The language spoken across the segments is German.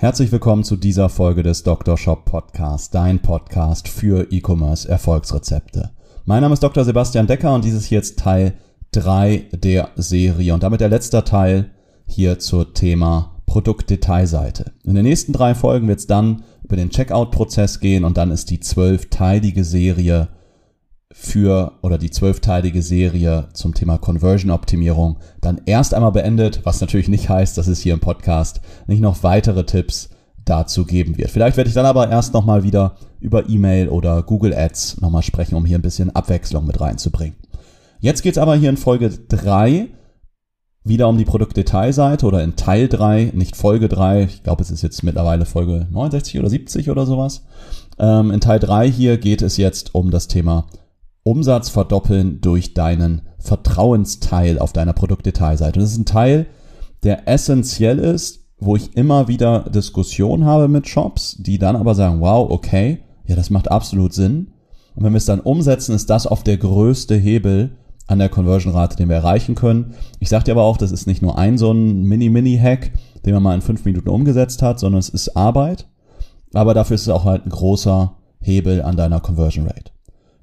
Herzlich willkommen zu dieser Folge des Dr. Shop Podcast, dein Podcast für E-Commerce Erfolgsrezepte. Mein Name ist Dr. Sebastian Decker und dies ist jetzt Teil 3 der Serie und damit der letzte Teil hier zur Thema Produktdetailseite. In den nächsten drei Folgen wird es dann über den Checkout-Prozess gehen und dann ist die zwölfteilige Serie für oder die zwölfteilige Serie zum Thema Conversion-Optimierung dann erst einmal beendet, was natürlich nicht heißt, dass es hier im Podcast nicht noch weitere Tipps dazu geben wird. Vielleicht werde ich dann aber erst nochmal wieder über E-Mail oder Google Ads nochmal sprechen, um hier ein bisschen Abwechslung mit reinzubringen. Jetzt geht's aber hier in Folge drei wieder um die Produktdetailseite oder in Teil 3, nicht Folge 3. Ich glaube, es ist jetzt mittlerweile Folge 69 oder 70 oder sowas. Ähm, in Teil 3 hier geht es jetzt um das Thema Umsatz verdoppeln durch deinen Vertrauensteil auf deiner Produktdetailseite. Das ist ein Teil, der essentiell ist, wo ich immer wieder Diskussionen habe mit Shops, die dann aber sagen, wow, okay, ja, das macht absolut Sinn. Und wenn wir es dann umsetzen, ist das oft der größte Hebel, an der Conversion-Rate, den wir erreichen können. Ich sage dir aber auch, das ist nicht nur ein so ein Mini-Mini-Hack, den man mal in fünf Minuten umgesetzt hat, sondern es ist Arbeit. Aber dafür ist es auch halt ein großer Hebel an deiner Conversion Rate.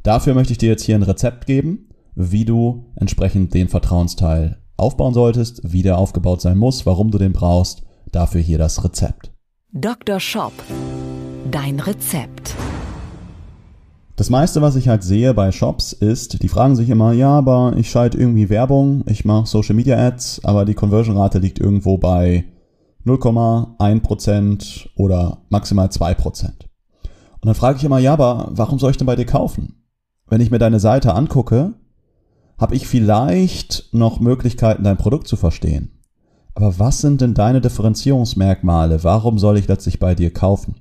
Dafür möchte ich dir jetzt hier ein Rezept geben, wie du entsprechend den Vertrauensteil aufbauen solltest, wie der aufgebaut sein muss, warum du den brauchst. Dafür hier das Rezept. Dr. Shop. Dein Rezept. Das meiste, was ich halt sehe bei Shops, ist, die fragen sich immer, ja, aber ich schalte irgendwie Werbung, ich mache Social Media Ads, aber die Conversion-Rate liegt irgendwo bei 0,1% oder maximal 2%. Und dann frage ich immer, ja, aber warum soll ich denn bei dir kaufen? Wenn ich mir deine Seite angucke, habe ich vielleicht noch Möglichkeiten, dein Produkt zu verstehen. Aber was sind denn deine Differenzierungsmerkmale? Warum soll ich letztlich bei dir kaufen?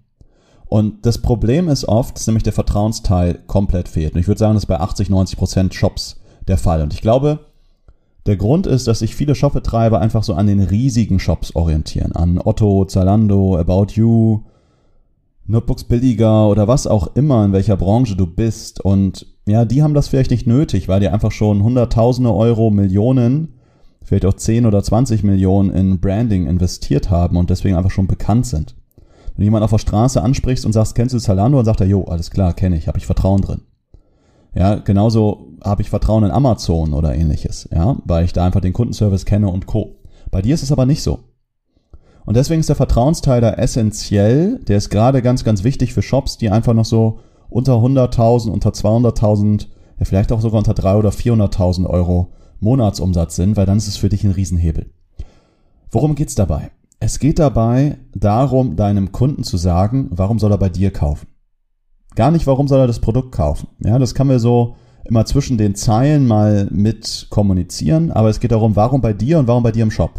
Und das Problem ist oft, dass nämlich der Vertrauensteil komplett fehlt. Und ich würde sagen, das ist bei 80, 90 Prozent Shops der Fall. Und ich glaube, der Grund ist, dass sich viele Shopbetreiber einfach so an den riesigen Shops orientieren. An Otto, Zalando, About You, Notebooks billiger oder was auch immer, in welcher Branche du bist. Und ja, die haben das vielleicht nicht nötig, weil die einfach schon Hunderttausende Euro, Millionen, vielleicht auch 10 oder 20 Millionen in Branding investiert haben und deswegen einfach schon bekannt sind. Wenn du jemanden auf der Straße ansprichst und sagst, kennst du Zalando? Und sagt er, jo, alles klar, kenne ich, habe ich Vertrauen drin. Ja, genauso habe ich Vertrauen in Amazon oder ähnliches, ja, weil ich da einfach den Kundenservice kenne und Co. Bei dir ist es aber nicht so. Und deswegen ist der Vertrauensteil da essentiell. Der ist gerade ganz, ganz wichtig für Shops, die einfach noch so unter 100.000, unter 200.000, ja vielleicht auch sogar unter 300.000 oder 400.000 Euro Monatsumsatz sind, weil dann ist es für dich ein Riesenhebel. Worum geht's dabei? Es geht dabei darum, deinem Kunden zu sagen, warum soll er bei dir kaufen. Gar nicht, warum soll er das Produkt kaufen. Ja, das kann wir so immer zwischen den Zeilen mal mit kommunizieren, aber es geht darum, warum bei dir und warum bei dir im Shop.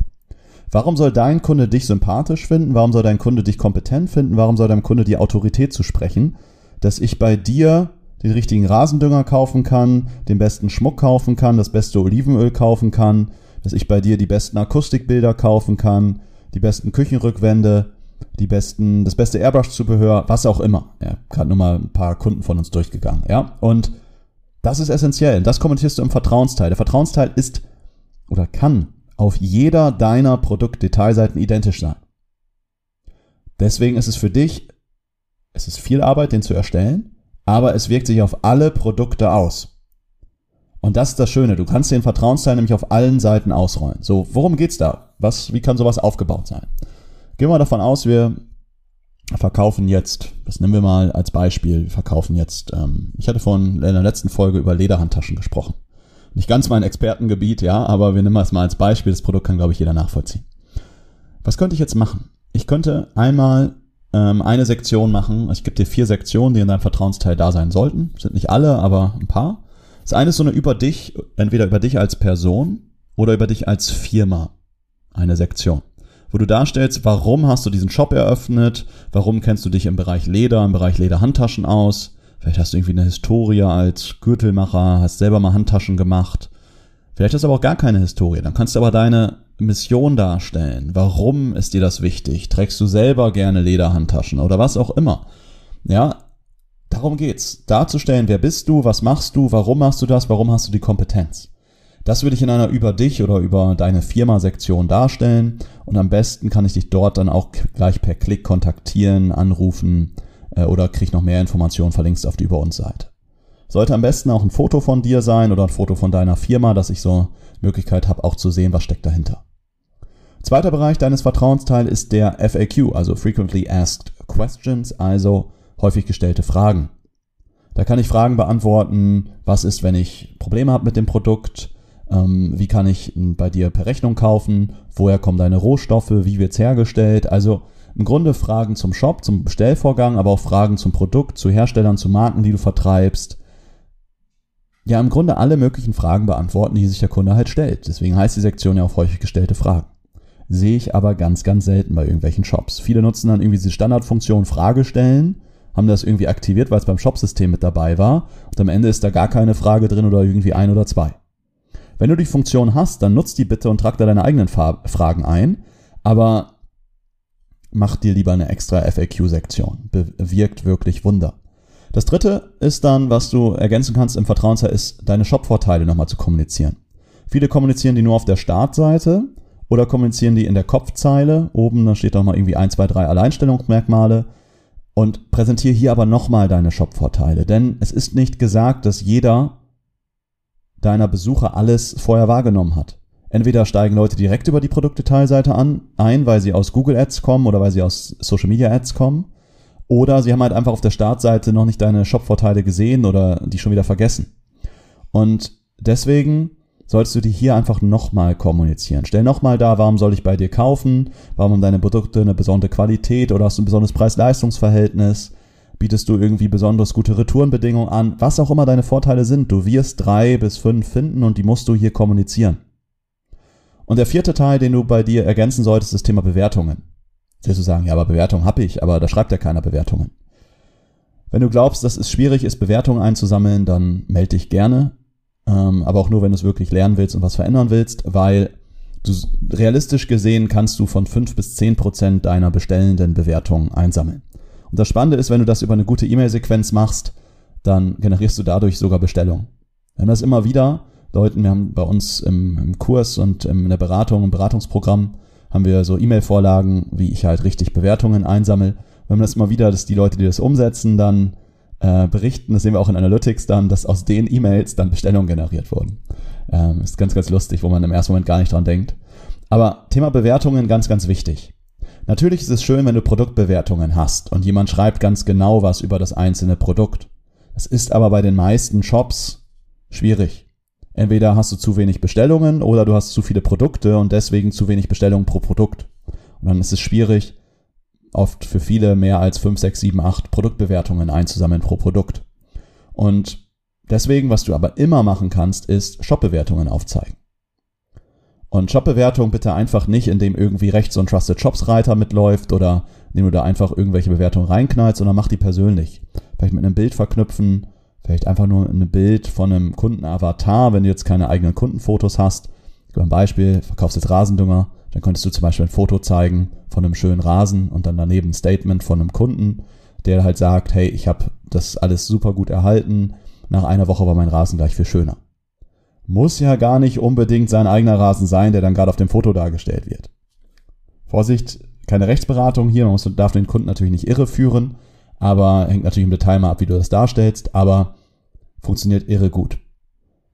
Warum soll dein Kunde dich sympathisch finden? Warum soll dein Kunde dich kompetent finden? Warum soll deinem Kunde die Autorität zu sprechen, dass ich bei dir den richtigen Rasendünger kaufen kann, den besten Schmuck kaufen kann, das beste Olivenöl kaufen kann, dass ich bei dir die besten Akustikbilder kaufen kann, die besten Küchenrückwände, die besten, das beste Airbrush-Zubehör, was auch immer. Ja, gerade nur mal ein paar Kunden von uns durchgegangen. Ja, und das ist essentiell. Das kommentierst du im Vertrauensteil. Der Vertrauensteil ist oder kann auf jeder deiner Produktdetailseiten identisch sein. Deswegen ist es für dich, es ist viel Arbeit, den zu erstellen, aber es wirkt sich auf alle Produkte aus. Und das ist das Schöne, du kannst den Vertrauensteil nämlich auf allen Seiten ausrollen. So, worum geht's da? Was, wie kann sowas aufgebaut sein? Gehen wir davon aus, wir verkaufen jetzt, das nehmen wir mal als Beispiel, wir verkaufen jetzt, ähm, ich hatte vorhin in der letzten Folge über Lederhandtaschen gesprochen. Nicht ganz mein Expertengebiet, ja, aber wir nehmen das mal als Beispiel, das Produkt kann, glaube ich, jeder nachvollziehen. Was könnte ich jetzt machen? Ich könnte einmal ähm, eine Sektion machen, ich gebe dir vier Sektionen, die in deinem Vertrauensteil da sein sollten. Sind nicht alle, aber ein paar. Das eine ist so eine über dich, entweder über dich als Person oder über dich als Firma eine Sektion, wo du darstellst, warum hast du diesen Shop eröffnet, warum kennst du dich im Bereich Leder, im Bereich Lederhandtaschen aus, Vielleicht hast du irgendwie eine Historie als Gürtelmacher, hast selber mal Handtaschen gemacht. Vielleicht hast du aber auch gar keine Historie. Dann kannst du aber deine Mission darstellen. Warum ist dir das wichtig? Trägst du selber gerne Lederhandtaschen oder was auch immer? Ja, darum geht's. Darzustellen, wer bist du, was machst du, warum machst du das, warum hast du die Kompetenz? Das würde ich in einer über dich oder über deine Firma-Sektion darstellen und am besten kann ich dich dort dann auch gleich per Klick kontaktieren, anrufen äh, oder krieg noch mehr Informationen, verlinkst auf die Über uns Seite. Sollte am besten auch ein Foto von dir sein oder ein Foto von deiner Firma, dass ich so Möglichkeit habe, auch zu sehen, was steckt dahinter. Zweiter Bereich deines Vertrauensteils ist der FAQ, also Frequently Asked Questions, also häufig gestellte Fragen. Da kann ich Fragen beantworten, was ist, wenn ich Probleme habe mit dem Produkt, ähm, wie kann ich bei dir per Rechnung kaufen, woher kommen deine Rohstoffe, wie wird's hergestellt, also im Grunde Fragen zum Shop, zum Bestellvorgang, aber auch Fragen zum Produkt, zu Herstellern, zu Marken, die du vertreibst. Ja, im Grunde alle möglichen Fragen beantworten, die sich der Kunde halt stellt. Deswegen heißt die Sektion ja auch häufig gestellte Fragen. Sehe ich aber ganz, ganz selten bei irgendwelchen Shops. Viele nutzen dann irgendwie diese Standardfunktion Frage stellen, haben das irgendwie aktiviert, weil es beim Shopsystem mit dabei war und am Ende ist da gar keine Frage drin oder irgendwie ein oder zwei. Wenn du die Funktion hast, dann nutzt die bitte und trag da deine eigenen Fragen ein, aber mach dir lieber eine extra FAQ-Sektion. Bewirkt wirklich Wunder. Das dritte ist dann, was du ergänzen kannst im Vertrauensfall, ist deine Shop-Vorteile nochmal zu kommunizieren. Viele kommunizieren die nur auf der Startseite oder kommunizieren die in der Kopfzeile. Oben, da steht nochmal irgendwie 1, 2, 3 Alleinstellungsmerkmale. Und präsentiere hier aber nochmal deine Shop-Vorteile. Denn es ist nicht gesagt, dass jeder deiner Besucher alles vorher wahrgenommen hat. Entweder steigen Leute direkt über die Produktdetailseite an, ein, weil sie aus Google Ads kommen oder weil sie aus Social Media Ads kommen. Oder sie haben halt einfach auf der Startseite noch nicht deine Shop-Vorteile gesehen oder die schon wieder vergessen. Und deswegen solltest du die hier einfach nochmal kommunizieren. Stell nochmal da, warum soll ich bei dir kaufen? Warum haben deine Produkte eine besondere Qualität oder hast du ein besonderes Preis-Leistungs-Verhältnis? Bietest du irgendwie besonders gute Retourenbedingungen an? Was auch immer deine Vorteile sind, du wirst drei bis fünf finden und die musst du hier kommunizieren. Und der vierte Teil, den du bei dir ergänzen solltest, ist das Thema Bewertungen. Willst du sagen, ja, aber Bewertung habe ich, aber da schreibt ja keiner Bewertungen. Wenn du glaubst, dass es schwierig ist, Bewertungen einzusammeln, dann melde dich gerne. Ähm, aber auch nur, wenn du es wirklich lernen willst und was verändern willst, weil du realistisch gesehen kannst du von fünf bis zehn Prozent deiner bestellenden Bewertungen einsammeln. Und das Spannende ist, wenn du das über eine gute E-Mail-Sequenz machst, dann generierst du dadurch sogar Bestellungen. Wir haben das immer wieder Leuten, wir haben bei uns im, im Kurs und in der Beratung, im Beratungsprogramm, haben wir so E-Mail-Vorlagen, wie ich halt richtig Bewertungen einsammle. Wir haben das immer wieder, dass die Leute, die das umsetzen, dann äh, berichten, das sehen wir auch in Analytics dann, dass aus den E-Mails dann Bestellungen generiert wurden. Ähm, ist ganz, ganz lustig, wo man im ersten Moment gar nicht dran denkt. Aber Thema Bewertungen ganz, ganz wichtig. Natürlich ist es schön, wenn du Produktbewertungen hast und jemand schreibt ganz genau was über das einzelne Produkt. Es ist aber bei den meisten Shops schwierig. Entweder hast du zu wenig Bestellungen oder du hast zu viele Produkte und deswegen zu wenig Bestellungen pro Produkt. Und dann ist es schwierig, oft für viele mehr als 5, 6, 7, 8 Produktbewertungen einzusammeln pro Produkt. Und deswegen, was du aber immer machen kannst, ist Shop-Bewertungen aufzeigen. Und Shop-Bewertung bitte einfach nicht, indem irgendwie rechts so ein Trusted Shops Reiter mitläuft oder indem du da einfach irgendwelche Bewertungen reinknallst, sondern mach die persönlich. Vielleicht mit einem Bild verknüpfen, vielleicht einfach nur ein Bild von einem Kundenavatar, wenn du jetzt keine eigenen Kundenfotos hast. Ein Beispiel, verkaufst jetzt Rasendünger, dann könntest du zum Beispiel ein Foto zeigen von einem schönen Rasen und dann daneben ein Statement von einem Kunden, der halt sagt, hey, ich habe das alles super gut erhalten, nach einer Woche war mein Rasen gleich viel schöner. Muss ja gar nicht unbedingt sein eigener Rasen sein, der dann gerade auf dem Foto dargestellt wird. Vorsicht, keine Rechtsberatung hier, man muss, darf den Kunden natürlich nicht irreführen, aber hängt natürlich im Detail mal ab, wie du das darstellst, aber funktioniert irre gut.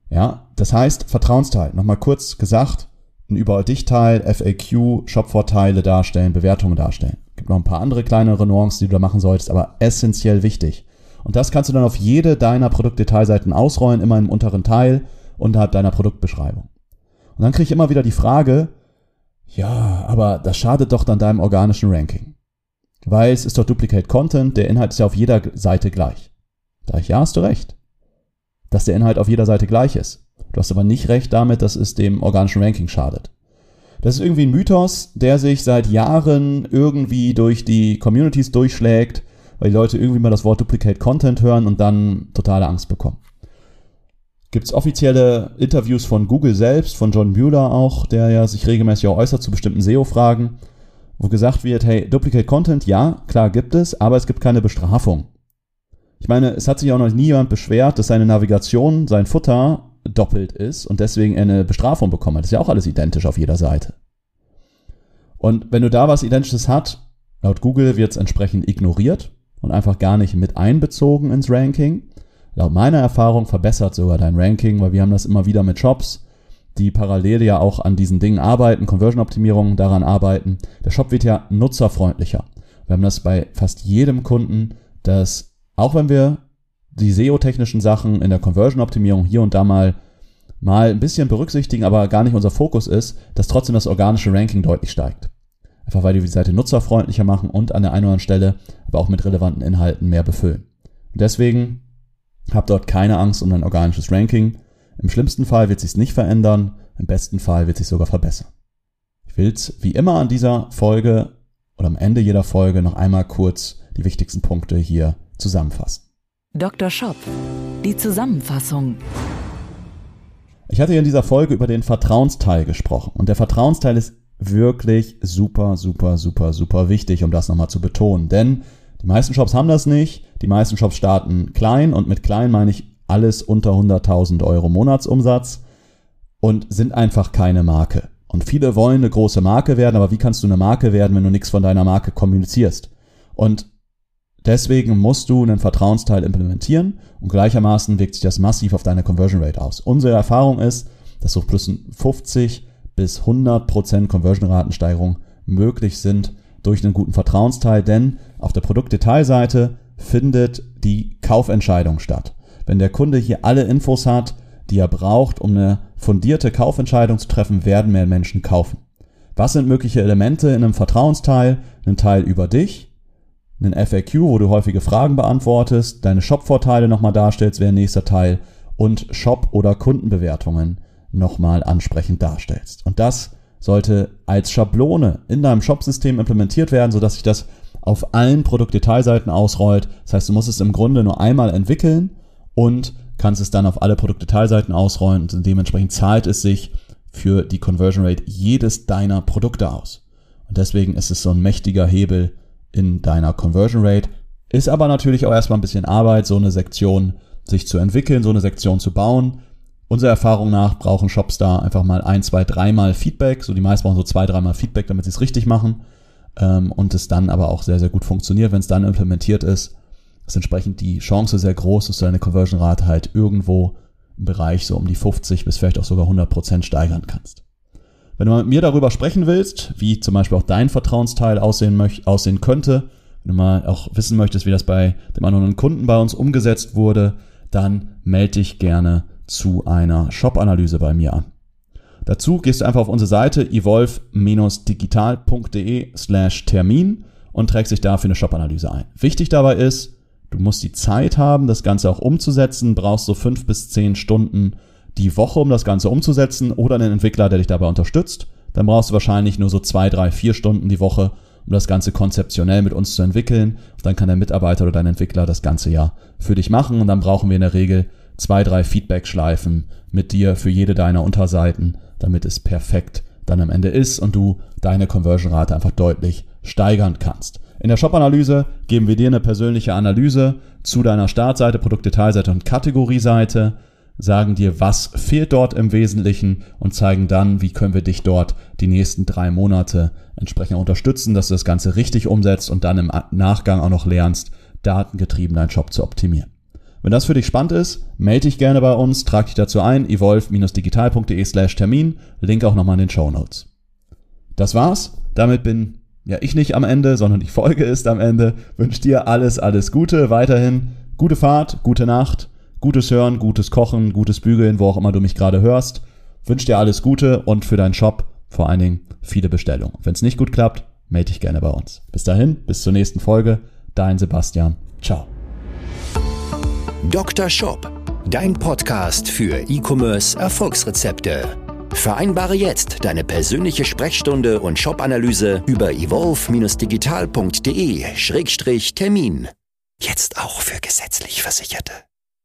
Ja, das heißt, Vertrauensteil, nochmal kurz gesagt, ein Über dich Teil, FAQ, Shop-Vorteile darstellen, Bewertungen darstellen. Gibt noch ein paar andere kleinere Nuancen, die du da machen solltest, aber essentiell wichtig. Und das kannst du dann auf jede deiner Produktdetailseiten ausrollen, immer im unteren Teil unterhalb deiner Produktbeschreibung. Und dann kriege ich immer wieder die Frage, ja, aber das schadet doch dann deinem organischen Ranking. Weil es ist doch Duplicate Content, der Inhalt ist ja auf jeder Seite gleich. Da ich, ja, hast du recht. Dass der Inhalt auf jeder Seite gleich ist. Du hast aber nicht recht damit, dass es dem organischen Ranking schadet. Das ist irgendwie ein Mythos, der sich seit Jahren irgendwie durch die Communities durchschlägt, weil die Leute irgendwie mal das Wort Duplicate Content hören und dann totale Angst bekommen. Gibt es offizielle Interviews von Google selbst, von John Mueller auch, der ja sich regelmäßig auch äußert zu bestimmten SEO-Fragen, wo gesagt wird, hey, Duplicate Content, ja, klar gibt es, aber es gibt keine Bestrafung. Ich meine, es hat sich auch noch nie jemand beschwert, dass seine Navigation, sein Futter doppelt ist und deswegen eine Bestrafung bekommen hat. Das ist ja auch alles identisch auf jeder Seite. Und wenn du da was Identisches hast, laut Google wird es entsprechend ignoriert und einfach gar nicht mit einbezogen ins Ranking. Laut meiner Erfahrung verbessert sogar dein Ranking, weil wir haben das immer wieder mit Shops, die parallel ja auch an diesen Dingen arbeiten, Conversion-Optimierung daran arbeiten. Der Shop wird ja nutzerfreundlicher. Wir haben das bei fast jedem Kunden, dass auch wenn wir die SEO-technischen Sachen in der Conversion-Optimierung hier und da mal mal ein bisschen berücksichtigen, aber gar nicht unser Fokus ist, dass trotzdem das organische Ranking deutlich steigt. Einfach weil die die Seite nutzerfreundlicher machen und an der einen oder anderen Stelle aber auch mit relevanten Inhalten mehr befüllen. Und deswegen hab dort keine Angst um ein organisches Ranking. Im schlimmsten Fall wird sich nicht verändern, im besten Fall wird sich sogar verbessern. Ich will's wie immer an dieser Folge oder am Ende jeder Folge noch einmal kurz die wichtigsten Punkte hier zusammenfassen. Dr. Shop. Die Zusammenfassung. Ich hatte ja in dieser Folge über den Vertrauensteil gesprochen und der Vertrauensteil ist wirklich super, super, super, super wichtig, um das nochmal zu betonen. Denn die meisten Shops haben das nicht. Die meisten Shops starten klein und mit klein meine ich alles unter 100.000 Euro Monatsumsatz und sind einfach keine Marke. Und viele wollen eine große Marke werden, aber wie kannst du eine Marke werden, wenn du nichts von deiner Marke kommunizierst? Und deswegen musst du einen Vertrauensteil implementieren und gleichermaßen wirkt sich das massiv auf deine Conversion Rate aus. Unsere Erfahrung ist, dass so plus 50 bis 100% Conversion-Ratensteigerung möglich sind durch einen guten Vertrauensteil, denn auf der Produktdetailseite findet die Kaufentscheidung statt. Wenn der Kunde hier alle Infos hat, die er braucht, um eine fundierte Kaufentscheidung zu treffen, werden mehr Menschen kaufen. Was sind mögliche Elemente in einem Vertrauensteil? Ein Teil über dich, ein FAQ, wo du häufige Fragen beantwortest, deine Shop-Vorteile nochmal darstellst, wäre nächster Teil und Shop- oder Kundenbewertungen nochmal ansprechend darstellst. Und das sollte als Schablone in deinem Shop-System implementiert werden, sodass sich das auf allen Produktdetailseiten ausrollt. Das heißt, du musst es im Grunde nur einmal entwickeln und kannst es dann auf alle Produktdetailseiten ausrollen und dementsprechend zahlt es sich für die Conversion Rate jedes deiner Produkte aus. Und deswegen ist es so ein mächtiger Hebel in deiner Conversion Rate. Ist aber natürlich auch erstmal ein bisschen Arbeit, so eine Sektion sich zu entwickeln, so eine Sektion zu bauen. Unserer Erfahrung nach brauchen Shops da einfach mal ein, zwei, dreimal Feedback. So die meisten brauchen so zwei, dreimal Feedback, damit sie es richtig machen. Ähm, und es dann aber auch sehr, sehr gut funktioniert, wenn es dann implementiert ist. Ist entsprechend die Chance sehr groß, dass du deine Conversion-Rate halt irgendwo im Bereich so um die 50 bis vielleicht auch sogar 100 Prozent steigern kannst. Wenn du mit mir darüber sprechen willst, wie zum Beispiel auch dein Vertrauensteil aussehen, aussehen könnte, wenn du mal auch wissen möchtest, wie das bei dem anderen Kunden bei uns umgesetzt wurde, dann melde dich gerne zu einer Shop-Analyse bei mir an. Dazu gehst du einfach auf unsere Seite evolve-digital.de slash Termin und trägst dich dafür eine Shop-Analyse ein. Wichtig dabei ist, du musst die Zeit haben, das Ganze auch umzusetzen, brauchst so fünf bis zehn Stunden die Woche, um das Ganze umzusetzen oder einen Entwickler, der dich dabei unterstützt. Dann brauchst du wahrscheinlich nur so zwei, drei, vier Stunden die Woche, um das Ganze konzeptionell mit uns zu entwickeln. Dann kann der Mitarbeiter oder dein Entwickler das Ganze ja für dich machen und dann brauchen wir in der Regel zwei, drei Feedback-Schleifen mit dir für jede deiner Unterseiten, damit es perfekt dann am Ende ist und du deine Conversion-Rate einfach deutlich steigern kannst. In der Shop-Analyse geben wir dir eine persönliche Analyse zu deiner Startseite, Produktdetailseite und Kategorieseite sagen dir, was fehlt dort im Wesentlichen und zeigen dann, wie können wir dich dort die nächsten drei Monate entsprechend unterstützen, dass du das Ganze richtig umsetzt und dann im Nachgang auch noch lernst, datengetrieben deinen Shop zu optimieren. Wenn das für dich spannend ist, melde dich gerne bei uns, trag dich dazu ein, evolve-digital.de slash Termin, Link auch nochmal in den Show Notes. Das war's. Damit bin ja ich nicht am Ende, sondern die Folge ist am Ende. Wünsche dir alles, alles Gute, weiterhin gute Fahrt, gute Nacht gutes Hören, gutes Kochen, gutes Bügeln, wo auch immer du mich gerade hörst. Wünsche dir alles Gute und für deinen Shop vor allen Dingen viele Bestellungen. Wenn es nicht gut klappt, melde dich gerne bei uns. Bis dahin, bis zur nächsten Folge. Dein Sebastian. Ciao. Dr. Shop, dein Podcast für E-Commerce Erfolgsrezepte. Vereinbare jetzt deine persönliche Sprechstunde und Shop-Analyse über evolve-digital.de-termin. Jetzt auch für gesetzlich Versicherte.